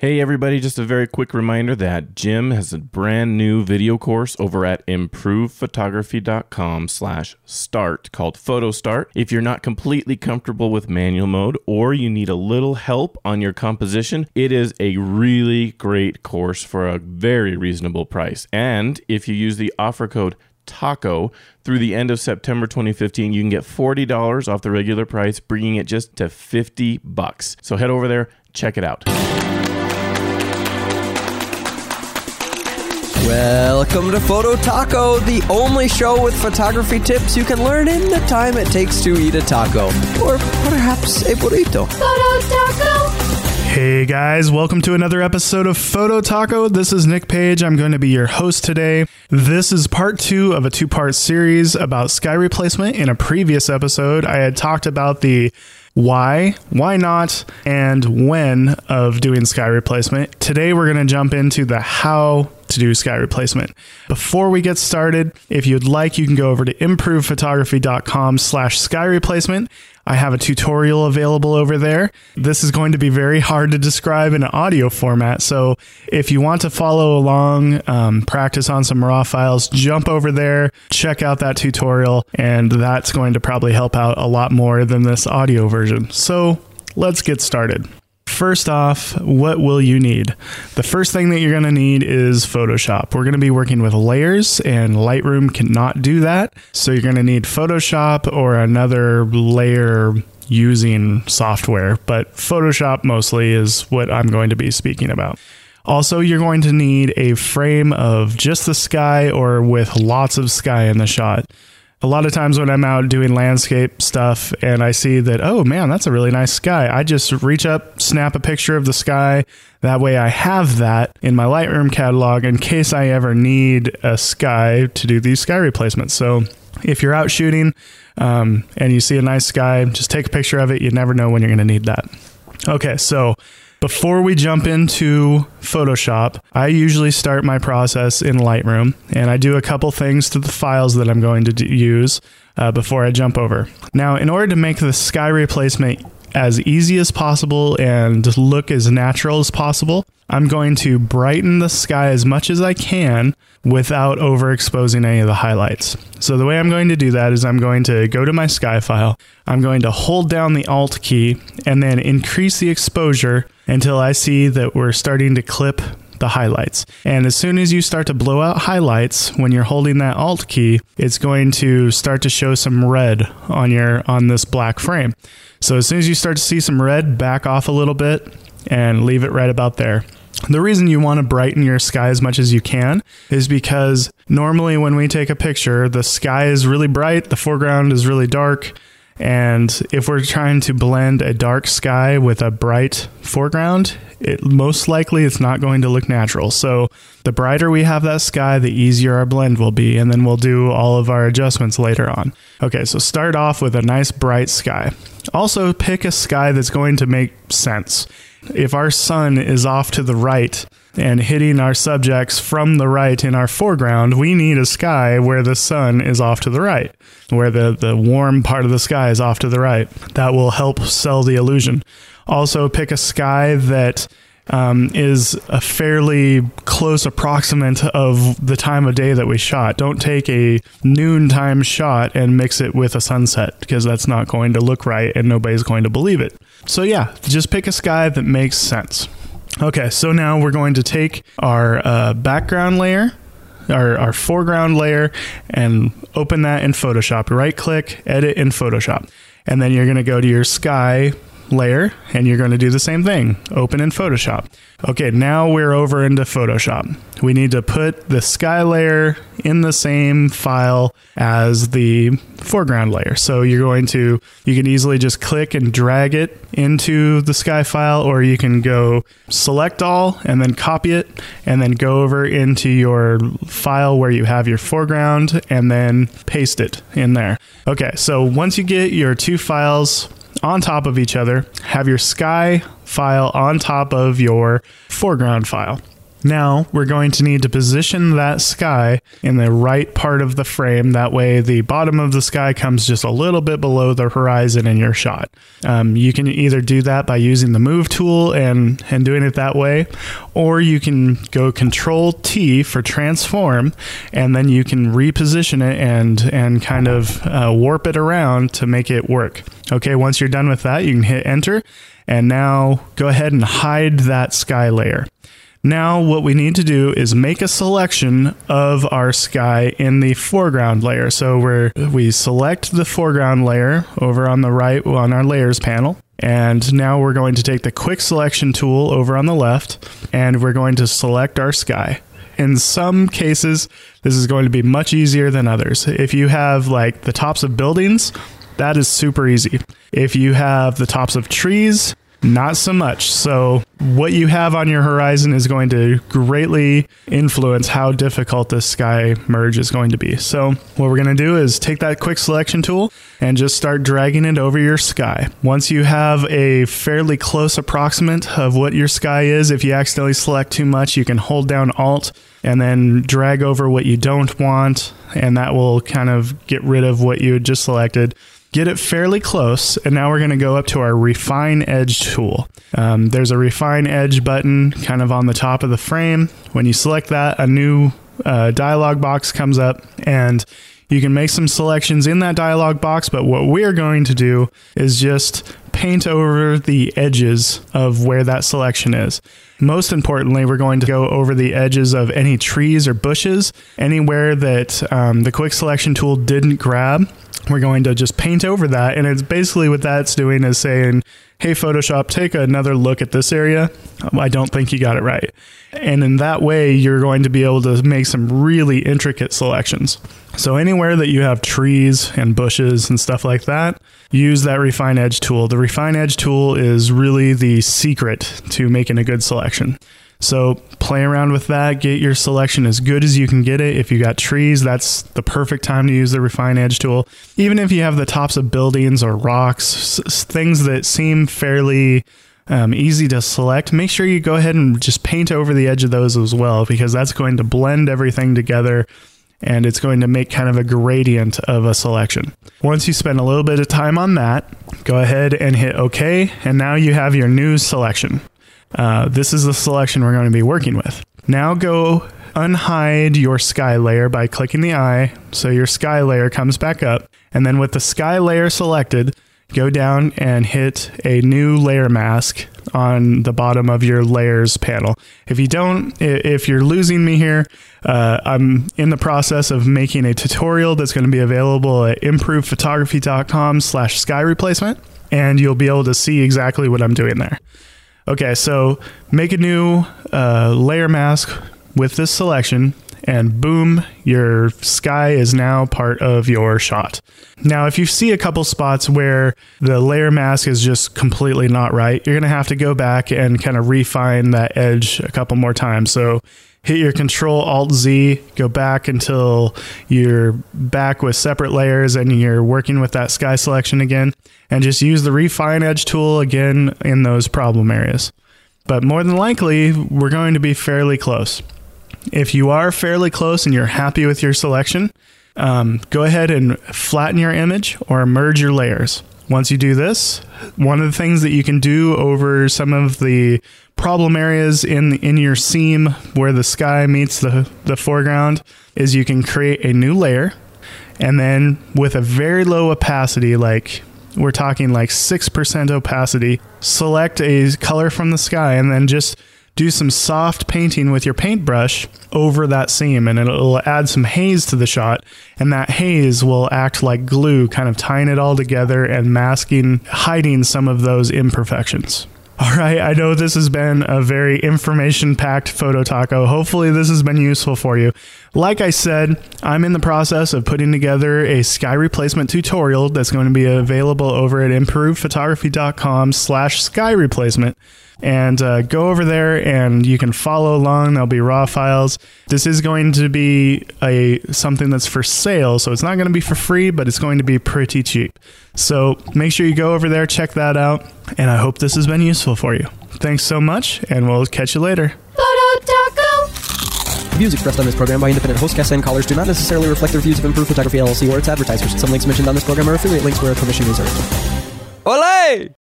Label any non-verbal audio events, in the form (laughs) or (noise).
Hey everybody, just a very quick reminder that Jim has a brand new video course over at improvephotography.com slash start called Photo Start. If you're not completely comfortable with manual mode or you need a little help on your composition, it is a really great course for a very reasonable price. And if you use the offer code Taco through the end of September 2015. You can get $40 off the regular price, bringing it just to 50 bucks. So head over there, check it out. Welcome to Photo Taco, the only show with photography tips you can learn in the time it takes to eat a taco, or perhaps a burrito. Photo Taco. Hey guys, welcome to another episode of Photo Taco. This is Nick Page. I'm going to be your host today. This is part two of a two part series about sky replacement. In a previous episode, I had talked about the why, why not, and when of doing sky replacement. Today, we're going to jump into the how to do sky replacement. Before we get started, if you'd like, you can go over to improvephotography.com slash sky replacement. I have a tutorial available over there. This is going to be very hard to describe in an audio format. So if you want to follow along, um, practice on some raw files, jump over there, check out that tutorial, and that's going to probably help out a lot more than this audio version. So let's get started. First off, what will you need? The first thing that you're going to need is Photoshop. We're going to be working with layers, and Lightroom cannot do that. So you're going to need Photoshop or another layer using software, but Photoshop mostly is what I'm going to be speaking about. Also, you're going to need a frame of just the sky or with lots of sky in the shot a lot of times when I'm out doing landscape stuff and I see that, oh man, that's a really nice sky, I just reach up, snap a picture of the sky. That way I have that in my Lightroom catalog in case I ever need a sky to do these sky replacements. So if you're out shooting um, and you see a nice sky, just take a picture of it. You never know when you're going to need that. Okay, so before we jump into Photoshop, I usually start my process in Lightroom and I do a couple things to the files that I'm going to d- use uh, before I jump over. Now, in order to make the sky replacement as easy as possible and look as natural as possible, I'm going to brighten the sky as much as I can without overexposing any of the highlights. So the way I'm going to do that is I'm going to go to my sky file. I'm going to hold down the alt key and then increase the exposure until I see that we're starting to clip the highlights. And as soon as you start to blow out highlights when you're holding that alt key, it's going to start to show some red on your on this black frame. So as soon as you start to see some red, back off a little bit and leave it right about there. The reason you want to brighten your sky as much as you can is because normally when we take a picture, the sky is really bright, the foreground is really dark, and if we're trying to blend a dark sky with a bright foreground, it most likely it's not going to look natural. So the brighter we have that sky, the easier our blend will be, and then we'll do all of our adjustments later on. Okay, so start off with a nice bright sky. Also pick a sky that's going to make sense. If our sun is off to the right and hitting our subjects from the right in our foreground, we need a sky where the sun is off to the right, where the, the warm part of the sky is off to the right. That will help sell the illusion. Also, pick a sky that um, is a fairly close approximate of the time of day that we shot. Don't take a noontime shot and mix it with a sunset because that's not going to look right and nobody's going to believe it. So, yeah, just pick a sky that makes sense. Okay, so now we're going to take our uh, background layer, our, our foreground layer, and open that in Photoshop. Right click, edit in Photoshop. And then you're going to go to your sky layer and you're going to do the same thing. Open in Photoshop. Okay, now we're over into Photoshop. We need to put the sky layer in the same file as the foreground layer. So you're going to, you can easily just click and drag it into the sky file, or you can go select all and then copy it and then go over into your file where you have your foreground and then paste it in there. Okay, so once you get your two files on top of each other, have your sky file on top of your foreground file. Now we're going to need to position that sky in the right part of the frame. That way, the bottom of the sky comes just a little bit below the horizon in your shot. Um, you can either do that by using the move tool and, and doing it that way, or you can go Control T for transform, and then you can reposition it and, and kind of uh, warp it around to make it work. Okay, once you're done with that, you can hit enter, and now go ahead and hide that sky layer. Now, what we need to do is make a selection of our sky in the foreground layer. So we're, we select the foreground layer over on the right on our layers panel. And now we're going to take the quick selection tool over on the left and we're going to select our sky. In some cases, this is going to be much easier than others. If you have like the tops of buildings, that is super easy. If you have the tops of trees, not so much. So, what you have on your horizon is going to greatly influence how difficult this sky merge is going to be. So, what we're going to do is take that quick selection tool and just start dragging it over your sky. Once you have a fairly close approximate of what your sky is, if you accidentally select too much, you can hold down Alt and then drag over what you don't want, and that will kind of get rid of what you had just selected get it fairly close, and now we're going to go up to our refine edge tool. Um, there's a refine edge button kind of on the top of the frame. When you select that, a new uh, dialog box comes up, and you can make some selections in that dialog box, but what we're going to do is just paint over the edges of where that selection is. Most importantly, we're going to go over the edges of any trees or bushes, anywhere that um, the quick selection tool didn't grab we're going to just paint over that. And it's basically what that's doing is saying, hey, Photoshop, take another look at this area. I don't think you got it right. And in that way, you're going to be able to make some really intricate selections. So, anywhere that you have trees and bushes and stuff like that, use that Refine Edge tool. The Refine Edge tool is really the secret to making a good selection. So play around with that. Get your selection as good as you can get it. If you got trees, that's the perfect time to use the refine edge tool. Even if you have the tops of buildings or rocks, things that seem fairly um, easy to select, make sure you go ahead and just paint over the edge of those as well, because that's going to blend everything together and it's going to make kind of a gradient of a selection. Once you spend a little bit of time on that, go ahead and hit OK, and now you have your new selection. Uh, this is the selection we're going to be working with. Now go unhide your sky layer by clicking the eye so your sky layer comes back up. And then with the sky layer selected, go down and hit a new layer mask on the bottom of your layers panel. If you don't, if you're losing me here, uh, I'm in the process of making a tutorial that's going to be available at improvephotography.com slash sky replacement, and you'll be able to see exactly what I'm doing there. Okay, so make a new uh, layer mask with this selection, and boom, your sky is now part of your shot. Now, if you see a couple spots where the layer mask is just completely not right, you're to have to go back and kind of refine that edge a couple more times. So hit your control alt Z, go back until you're back with separate layers and you're working with that sky selection again, and just use the refine edge tool again in those problem areas. But more than likely, we're going to be fairly close. If you are fairly close and you're happy with your selection, um, go ahead and flatten your image or merge your layers. Once you do this, one of the things that you can do over some of the problem areas in in your seam where the sky meets the, the foreground is you can create a new layer. And then with a very low opacity like we're talking like 6% opacity select a color from the sky and then just do some soft painting with your paintbrush over that seam and it'll add some haze to the shot and that haze will act like glue kind of tying it all together and masking hiding some of those imperfections (laughs) all right, I know this has been a very information packed photo taco. Hopefully, this has been useful for you. Like I said, I'm in the process of putting together a sky replacement tutorial that's going to be available over at improvephotography.com slash sky replacement and uh, go over there and you can follow along there'll be raw files this is going to be a something that's for sale so it's not going to be for free but it's going to be pretty cheap so make sure you go over there check that out and i hope this has been useful for you thanks so much and we'll catch you later Photo Taco. views expressed on this program by independent host guests and callers do not necessarily reflect the views of Improve Photography LLC or its advertisers. Some links mentioned on this program are affiliate links where permission reserved. Olay!